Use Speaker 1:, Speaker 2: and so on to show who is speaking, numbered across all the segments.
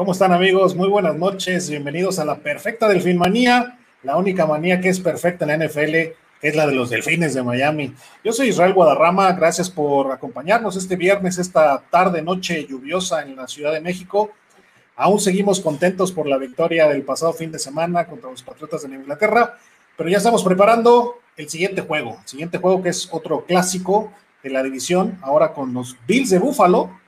Speaker 1: ¿Cómo están amigos? Muy buenas noches. Bienvenidos a la perfecta Delfinmanía, la única manía que es perfecta en la NFL es la de los Delfines de Miami. Yo soy Israel Guadarrama, gracias por acompañarnos este viernes, esta tarde, noche lluviosa en la Ciudad de México. Aún seguimos contentos por la victoria del pasado fin de semana contra los Patriotas de Inglaterra, pero ya estamos preparando el siguiente juego, el siguiente juego que es otro clásico de la división, ahora con los Bills de Buffalo,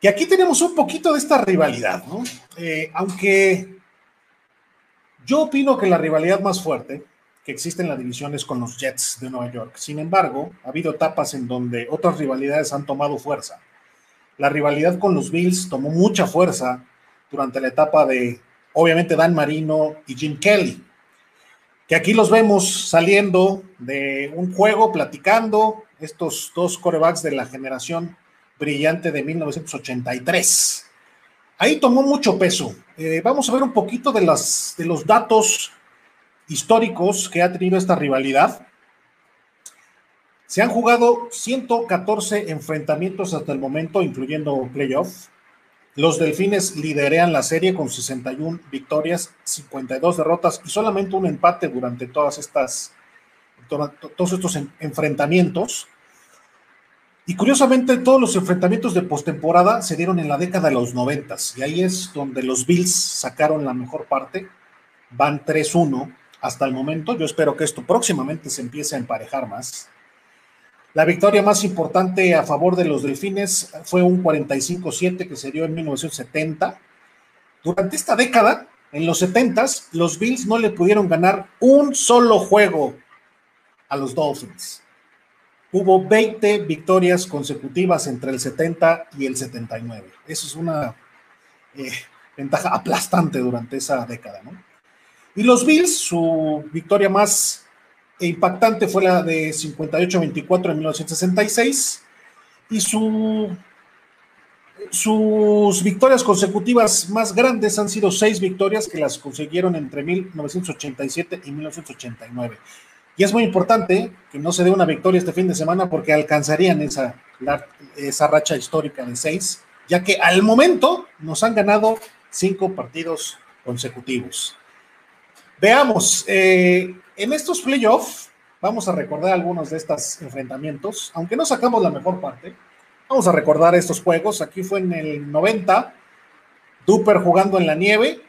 Speaker 1: que aquí tenemos un poquito de esta rivalidad, ¿no? Eh, aunque yo opino que la rivalidad más fuerte que existe en la división es con los Jets de Nueva York. Sin embargo, ha habido etapas en donde otras rivalidades han tomado fuerza. La rivalidad con los Bills tomó mucha fuerza durante la etapa de, obviamente, Dan Marino y Jim Kelly, que aquí los vemos saliendo de un juego, platicando, estos dos corebacks de la generación brillante de 1983. Ahí tomó mucho peso. Eh, vamos a ver un poquito de, las, de los datos históricos que ha tenido esta rivalidad. Se han jugado 114 enfrentamientos hasta el momento, incluyendo playoff. Los Delfines liderean la serie con 61 victorias, 52 derrotas y solamente un empate durante todas estas, todos estos enfrentamientos. Y curiosamente, todos los enfrentamientos de postemporada se dieron en la década de los noventas, y ahí es donde los Bills sacaron la mejor parte. Van 3-1 hasta el momento. Yo espero que esto próximamente se empiece a emparejar más. La victoria más importante a favor de los Delfines fue un 45-7 que se dio en 1970. Durante esta década, en los 70 los Bills no le pudieron ganar un solo juego a los Dolphins. Hubo 20 victorias consecutivas entre el 70 y el 79. Eso es una eh, ventaja aplastante durante esa década, ¿no? Y los Bills, su victoria más impactante fue la de 58-24 en 1966 y su, sus victorias consecutivas más grandes han sido seis victorias que las consiguieron entre 1987 y 1989. Y es muy importante que no se dé una victoria este fin de semana porque alcanzarían esa, esa racha histórica de seis, ya que al momento nos han ganado cinco partidos consecutivos. Veamos, eh, en estos playoffs vamos a recordar algunos de estos enfrentamientos, aunque no sacamos la mejor parte. Vamos a recordar estos juegos. Aquí fue en el 90, Duper jugando en la nieve,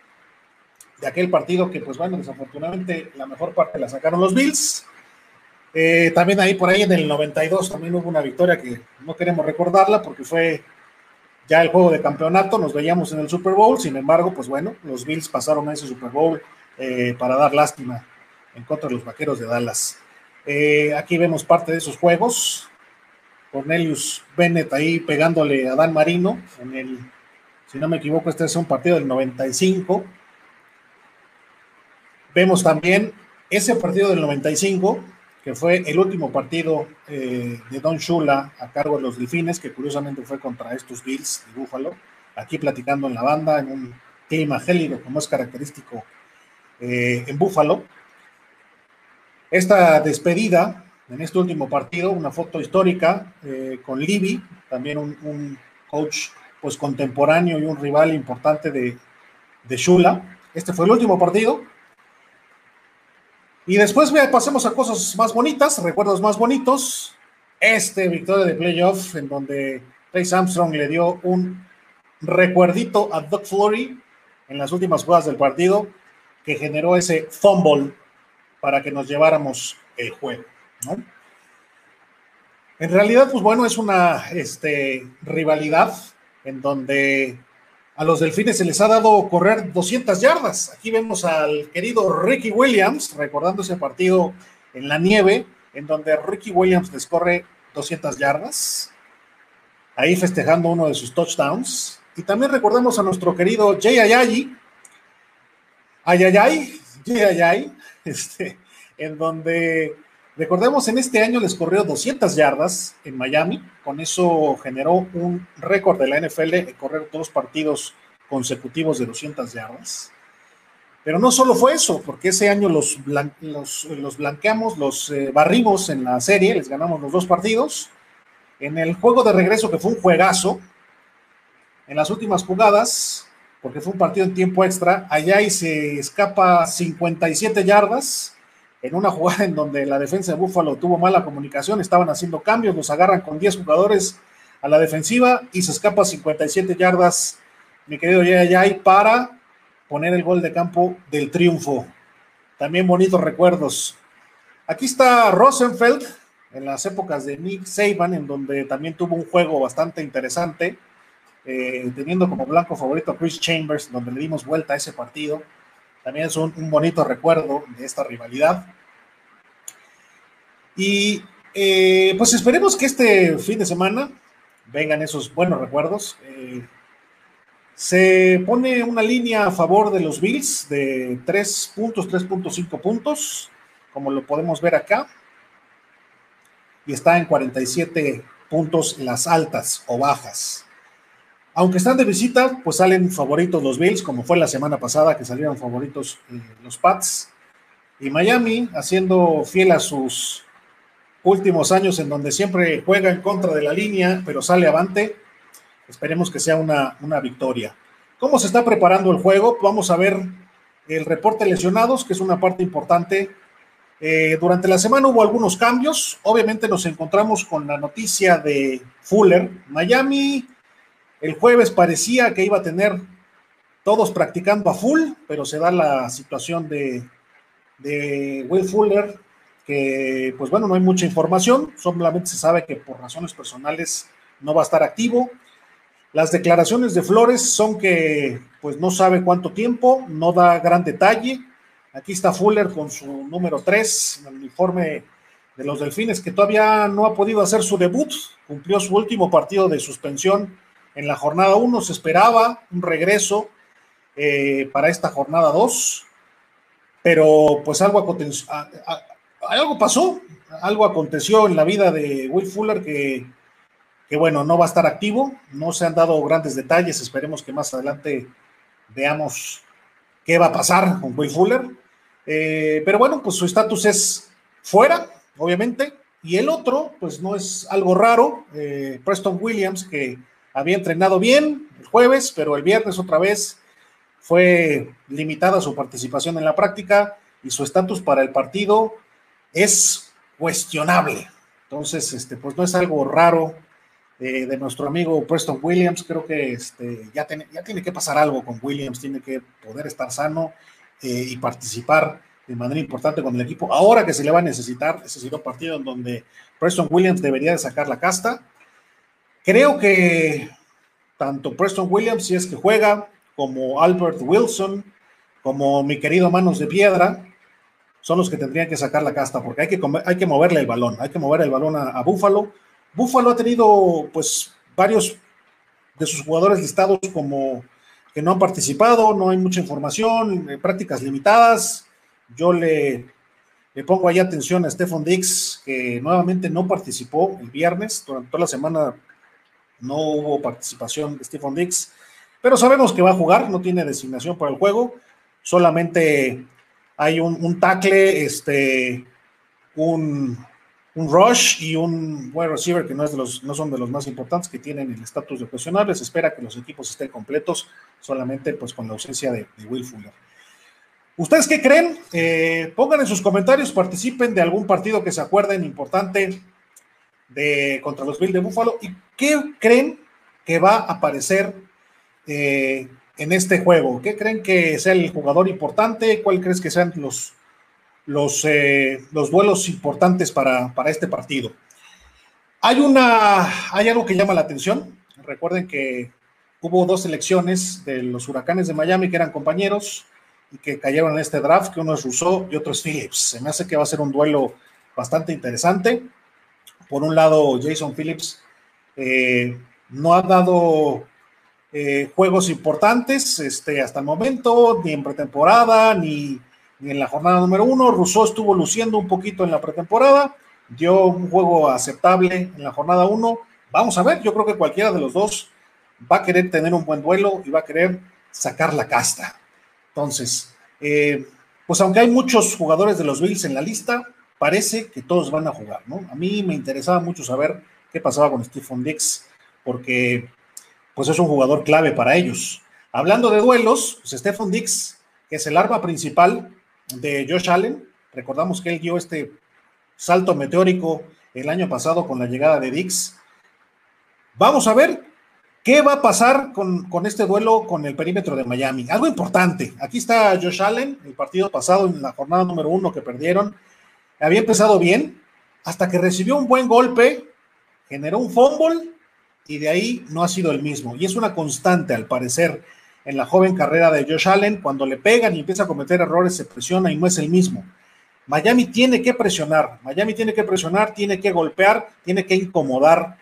Speaker 1: de aquel partido que, pues bueno, desafortunadamente la mejor parte la sacaron los Bills. Eh, también ahí por ahí en el 92 también hubo una victoria que no queremos recordarla porque fue ya el juego de campeonato, nos veíamos en el Super Bowl, sin embargo, pues bueno, los Bills pasaron a ese Super Bowl eh, para dar lástima en contra de los Vaqueros de Dallas. Eh, aquí vemos parte de esos juegos. Cornelius Bennett ahí pegándole a Dan Marino en el, si no me equivoco, este es un partido del 95 Vemos también ese partido del 95, que fue el último partido eh, de Don Shula a cargo de los Delfines, que curiosamente fue contra estos Bills de Búfalo, aquí platicando en la banda, en un clima gélido, como es característico eh, en Búfalo. Esta despedida en este último partido, una foto histórica eh, con Libby, también un, coach pues contemporáneo y un rival importante de, de Shula. Este fue el último partido, y después pasemos a cosas más bonitas, recuerdos más bonitos. Este victoria de playoff en donde Trace Armstrong le dio un recuerdito a Doug Flory en las últimas jugadas del partido que generó ese fumble para que nos lleváramos el juego, En realidad, pues bueno, es una este, rivalidad en donde a los delfines se les ha dado correr 200 yardas. Aquí vemos al querido Ricky Williams, recordando ese partido en la nieve, en donde Ricky Williams les corre 200 yardas, ahí festejando uno de sus touchdowns. Y también recordamos a nuestro querido Jay Ayayi, Ayayay, Jay este, en donde Recordemos, en este año les corrió 200 yardas en Miami, con eso generó un récord de la NFL de correr dos partidos consecutivos de 200 yardas. Pero no solo fue eso, porque ese año los, blanqueamos, los eh, barrimos en la serie, les ganamos los dos partidos. En el juego de regreso, que fue un juegazo, en las últimas jugadas, porque fue un partido en tiempo extra. Allá y se escapa 57 yardas en una jugada en donde la defensa de Búfalo tuvo mala comunicación, estaban haciendo cambios, los agarran con 10 jugadores a la defensiva y se escapa 57 yardas, mi querido Yayay, para poner el gol de campo del triunfo. También bonitos recuerdos. Aquí está Rosenfeld, en las épocas de Nick Saban, en donde también tuvo un juego bastante interesante, eh, teniendo como blanco favorito a Chris Chambers, donde le dimos vuelta a ese partido. También es un, bonito recuerdo de esta rivalidad. Y eh, pues esperemos que este fin de semana vengan esos buenos recuerdos. Eh, se pone una línea a favor de los Bills de 3 puntos, 3.5 puntos, como lo podemos ver acá y está en 47 puntos las altas o bajas. Aunque están de visita, pues salen favoritos los Bills, como fue la semana pasada que salieron favoritos eh, los Pats. Y Miami, haciendo fiel a sus últimos años en donde siempre juega en contra de la línea, pero sale avante, esperemos que sea una, una victoria. ¿Cómo se está preparando el juego? Vamos a ver el reporte lesionados, que es una parte importante eh, durante la semana hubo algunos cambios. Obviamente nos encontramos con la noticia de Fuller. Miami el jueves parecía que iba a tener todos practicando a full, pero se da la situación de, Will Fuller, que pues bueno, no hay mucha información, solamente se sabe que por razones personales no va a estar activo. Las declaraciones de Flores son que pues no sabe cuánto tiempo, no da gran detalle, Aquí está Fuller con su número 3 en el uniforme de los Delfines, que todavía no ha podido hacer su debut. Cumplió su último partido de suspensión en la jornada 1. Se esperaba un regreso eh, para esta jornada 2, pero pues algo, algo pasó, algo aconteció en la vida de Will Fuller que, que, bueno, no va a estar activo. No se han dado grandes detalles. Esperemos que más adelante veamos qué va a pasar con Will Fuller. Eh, pero bueno, pues su estatus es fuera, obviamente. Y el otro, pues no es algo raro. Eh, Preston Williams, que había entrenado bien el jueves, pero el viernes otra vez fue limitada su participación en la práctica y su estatus para el partido es cuestionable. Entonces, este, pues no es algo raro eh, de nuestro amigo Preston Williams. Creo que este, ya, ya tiene que pasar algo con Williams, tiene que poder estar sano eh, y participar de manera importante con el equipo. Ahora que se le va a necesitar, ese un partido en donde Preston Williams debería de sacar la casta. Creo que tanto Preston Williams, si es que juega, como Albert Wilson, como mi querido Manos de Piedra, son los que tendrían que sacar la casta, porque hay que, hay que moverle el balón, hay que mover el balón a, a Buffalo. Buffalo ha tenido, pues, varios de sus jugadores listados como que no han participado, no hay mucha información, eh, prácticas limitadas. Yo le, le pongo ahí atención a Stefan Dix, que nuevamente no participó el viernes, durante toda la semana no hubo participación de Stephen Dix, pero sabemos que va a jugar, no tiene designación para el juego, solamente hay un, tackle, este, un, un rush y un wide receiver que no, es de los, no son de los más importantes que tienen el estatus de cuestionables. espera que los equipos estén completos, solamente pues con la ausencia de, Will Fuller. ¿Ustedes qué creen? Eh, pongan en sus comentarios, participen de algún partido que se acuerden importante de contra los Bills de Buffalo y qué creen que va a aparecer eh, en este juego. ¿Qué creen que sea el jugador importante? ¿Cuál crees que sean los, los, eh, los vuelos importantes para, este partido. Hay, una, hay algo que llama la atención. Recuerden que hubo dos selecciones de los huracanes de Miami que eran compañeros y que cayeron en este draft, que uno es Rousseau y otro es Phillips. Se me hace que va a ser un duelo bastante interesante. Por un lado, Jason Phillips eh, no ha dado eh, juegos importantes este, hasta el momento, ni en pretemporada, ni en la jornada número uno. Rousseau estuvo luciendo un poquito en la pretemporada, dio un juego aceptable en la jornada uno. Vamos a ver, yo creo que cualquiera de los dos va a querer tener un buen duelo y va a querer sacar la casta. Entonces, eh, pues aunque hay muchos jugadores de los Bills en la lista, parece que todos van a jugar, ¿no? A mí me interesaba mucho saber qué pasaba con Stephen Dix, porque pues es un jugador clave para ellos. Hablando de duelos, pues Stephen Dix, que es el arma principal de Josh Allen, recordamos que él dio este salto meteórico el año pasado con la llegada de Dix. Vamos a ver qué va a pasar con, con, este duelo con el perímetro de Miami. Algo importante. Aquí está Josh Allen, el partido pasado en la jornada número uno que perdieron. Había empezado bien hasta que recibió un buen golpe, generó un fumble y de ahí no ha sido el mismo. Y es una constante, al parecer, en la joven carrera de Josh Allen. Cuando le pegan y empieza a cometer errores, se presiona y no es el mismo. Miami tiene que presionar, Miami tiene que presionar, tiene que golpear, tiene que incomodar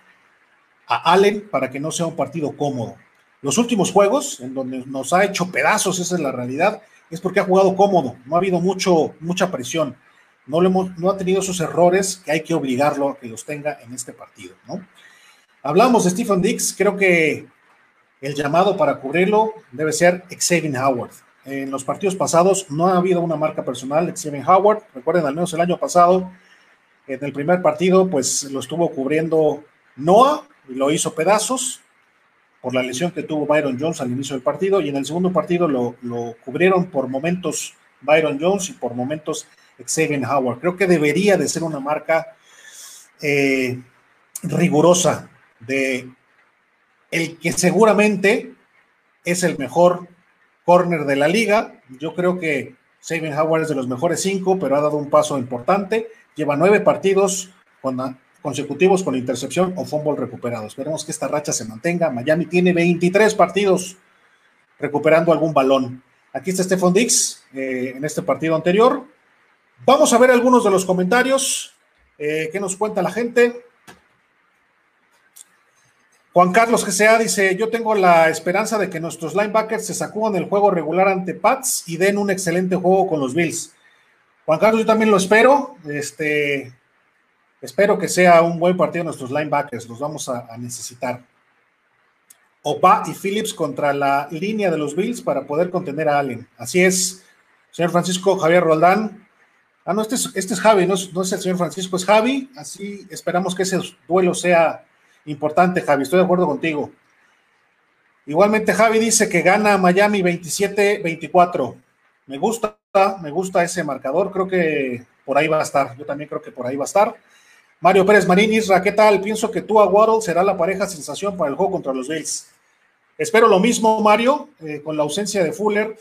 Speaker 1: a Allen para que no sea un partido cómodo. Los últimos juegos, en donde nos ha hecho pedazos, esa es la realidad, es porque ha jugado cómodo, no ha habido mucho, mucha presión, no, no ha tenido esos errores que hay que obligarlo a que los tenga en este partido, ¿no? Hablamos de Stephen Dix, creo que el llamado para cubrirlo debe ser Xavier Howard. En los partidos pasados no ha habido una marca personal Xavier Howard. Recuerden, al menos el año pasado, en el primer partido, pues lo estuvo cubriendo Noah y lo hizo pedazos por la lesión que tuvo Byron Jones al inicio del partido. Y en el segundo partido lo, cubrieron por momentos Byron Jones y por momentos Xavier Howard. Creo que debería de ser una marca eh, rigurosa de el que seguramente es el mejor corner de la liga. Yo creo que Sabin Howard es de los mejores cinco, pero ha dado un paso importante. Lleva nueve partidos consecutivos con intercepción o fumble recuperado. Esperemos que esta racha se mantenga. Miami tiene 23 partidos recuperando algún balón. Aquí está Stephon Dix eh, en este partido anterior. Vamos a ver algunos de los comentarios. Eh, ¿Qué nos cuenta la gente? Juan Carlos GCA dice, yo tengo la esperanza de que nuestros linebackers se sacudan el juego regular ante Pats y den un excelente juego con los Bills. Juan Carlos, yo también lo espero. Este, espero que sea un buen partido nuestros linebackers, los vamos a, necesitar. Opa y Phillips contra la línea de los Bills para poder contener a Allen. Así es, señor Francisco Javier Roldán. Ah, no, este es, este es Javi, no es el señor Francisco, es Javi. Así esperamos que ese duelo sea Importante, Javi, estoy de acuerdo contigo. Igualmente, Javi dice que gana Miami 27-24. Me gusta, me gusta ese marcador. Creo que por ahí va a estar. Yo también creo que por ahí va a estar. Mario Pérez Marín, Isra, ¿qué tal? Pienso que tú a Waddle será la pareja sensación para el juego contra los Bills. Espero lo mismo, Mario, eh, con la ausencia de Fuller.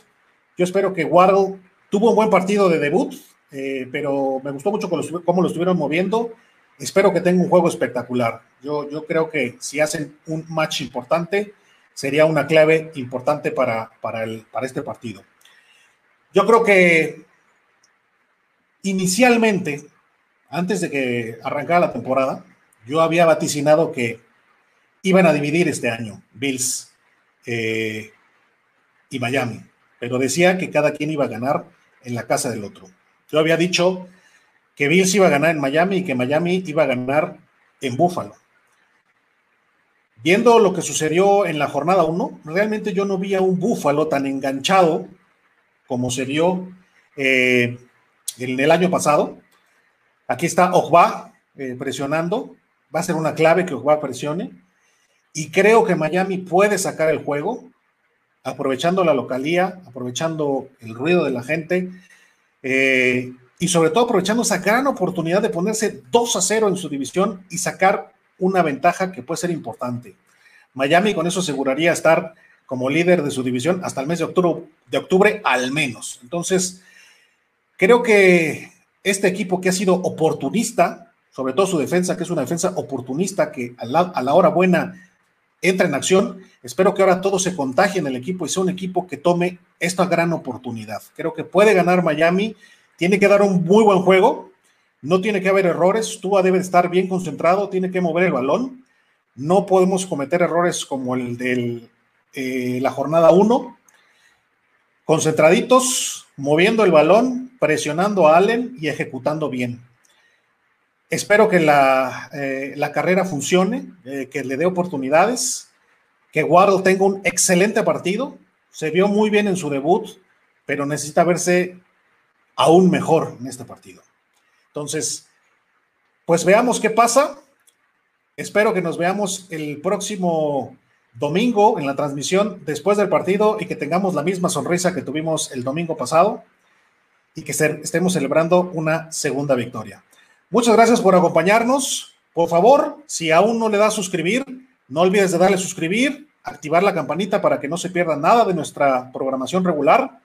Speaker 1: Yo espero que Waddle tuvo un buen partido de debut, eh, pero me gustó mucho cómo lo estuvieron moviendo Espero que tenga un juego espectacular. Yo, creo que si hacen un match importante, sería una clave importante para este partido. Yo creo que inicialmente, antes de que arrancara la temporada, yo había vaticinado que iban a dividir este año Bills eh, y Miami, pero decía que cada quien iba a ganar en la casa del otro. Yo había dicho que Bills iba a ganar en Miami y que Miami iba a ganar en Buffalo. Viendo lo que sucedió en la jornada 1, realmente yo no vi a un Buffalo tan enganchado como se vio eh, en el año pasado. Aquí está Ogba eh, presionando. Va a ser una clave que Ogba presione. Y creo que Miami puede sacar el juego, aprovechando la localía, aprovechando el ruido de la gente. Eh, y sobre todo aprovechando esa gran oportunidad de ponerse 2 a 0 en su división y sacar una ventaja que puede ser importante. Miami con eso aseguraría estar como líder de su división hasta el mes de octubre, de octubre al menos. Entonces, creo que este equipo que ha sido oportunista, sobre todo su defensa, que es una defensa oportunista que a la, a la hora buena entra en acción, espero que ahora todo se contagie en el equipo y sea un equipo que tome esta gran oportunidad. Creo que puede ganar Miami tiene que dar un muy buen juego, no tiene que haber errores, Tua debe estar bien concentrado, tiene que mover el balón, no podemos cometer errores como el de eh, la jornada 1, concentraditos, moviendo el balón, presionando a Allen y ejecutando bien. Espero que la, eh, carrera funcione, eh, que le dé oportunidades, que Waddle tenga un excelente partido. Se vio muy bien en su debut, pero necesita verse aún mejor en este partido. Entonces, pues veamos qué pasa. Espero que nos veamos el próximo domingo en la transmisión después del partido y que tengamos la misma sonrisa que tuvimos el domingo pasado y que estemos celebrando una segunda victoria. Muchas gracias por acompañarnos. Por favor, si aún no le das suscribir, no olvides de darle suscribir, activar la campanita para que no se pierda nada de nuestra programación regular.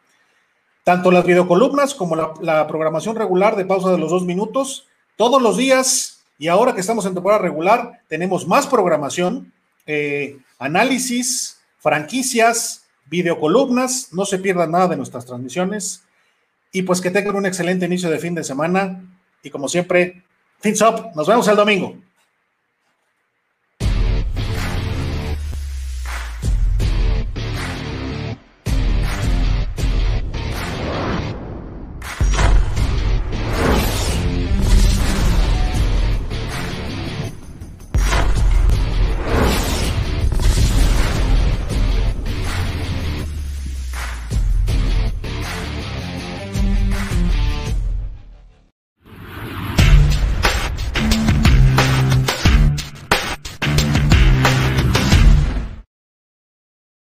Speaker 1: Tanto las videocolumnas como la, programación regular de pausa de los dos minutos, todos los días. Y ahora que estamos en temporada regular, tenemos más programación, eh, análisis, franquicias, videocolumnas, no se pierdan nada de nuestras transmisiones. Y pues que tengan un excelente inicio de fin de semana. Y como siempre, fins up, nos vemos el domingo.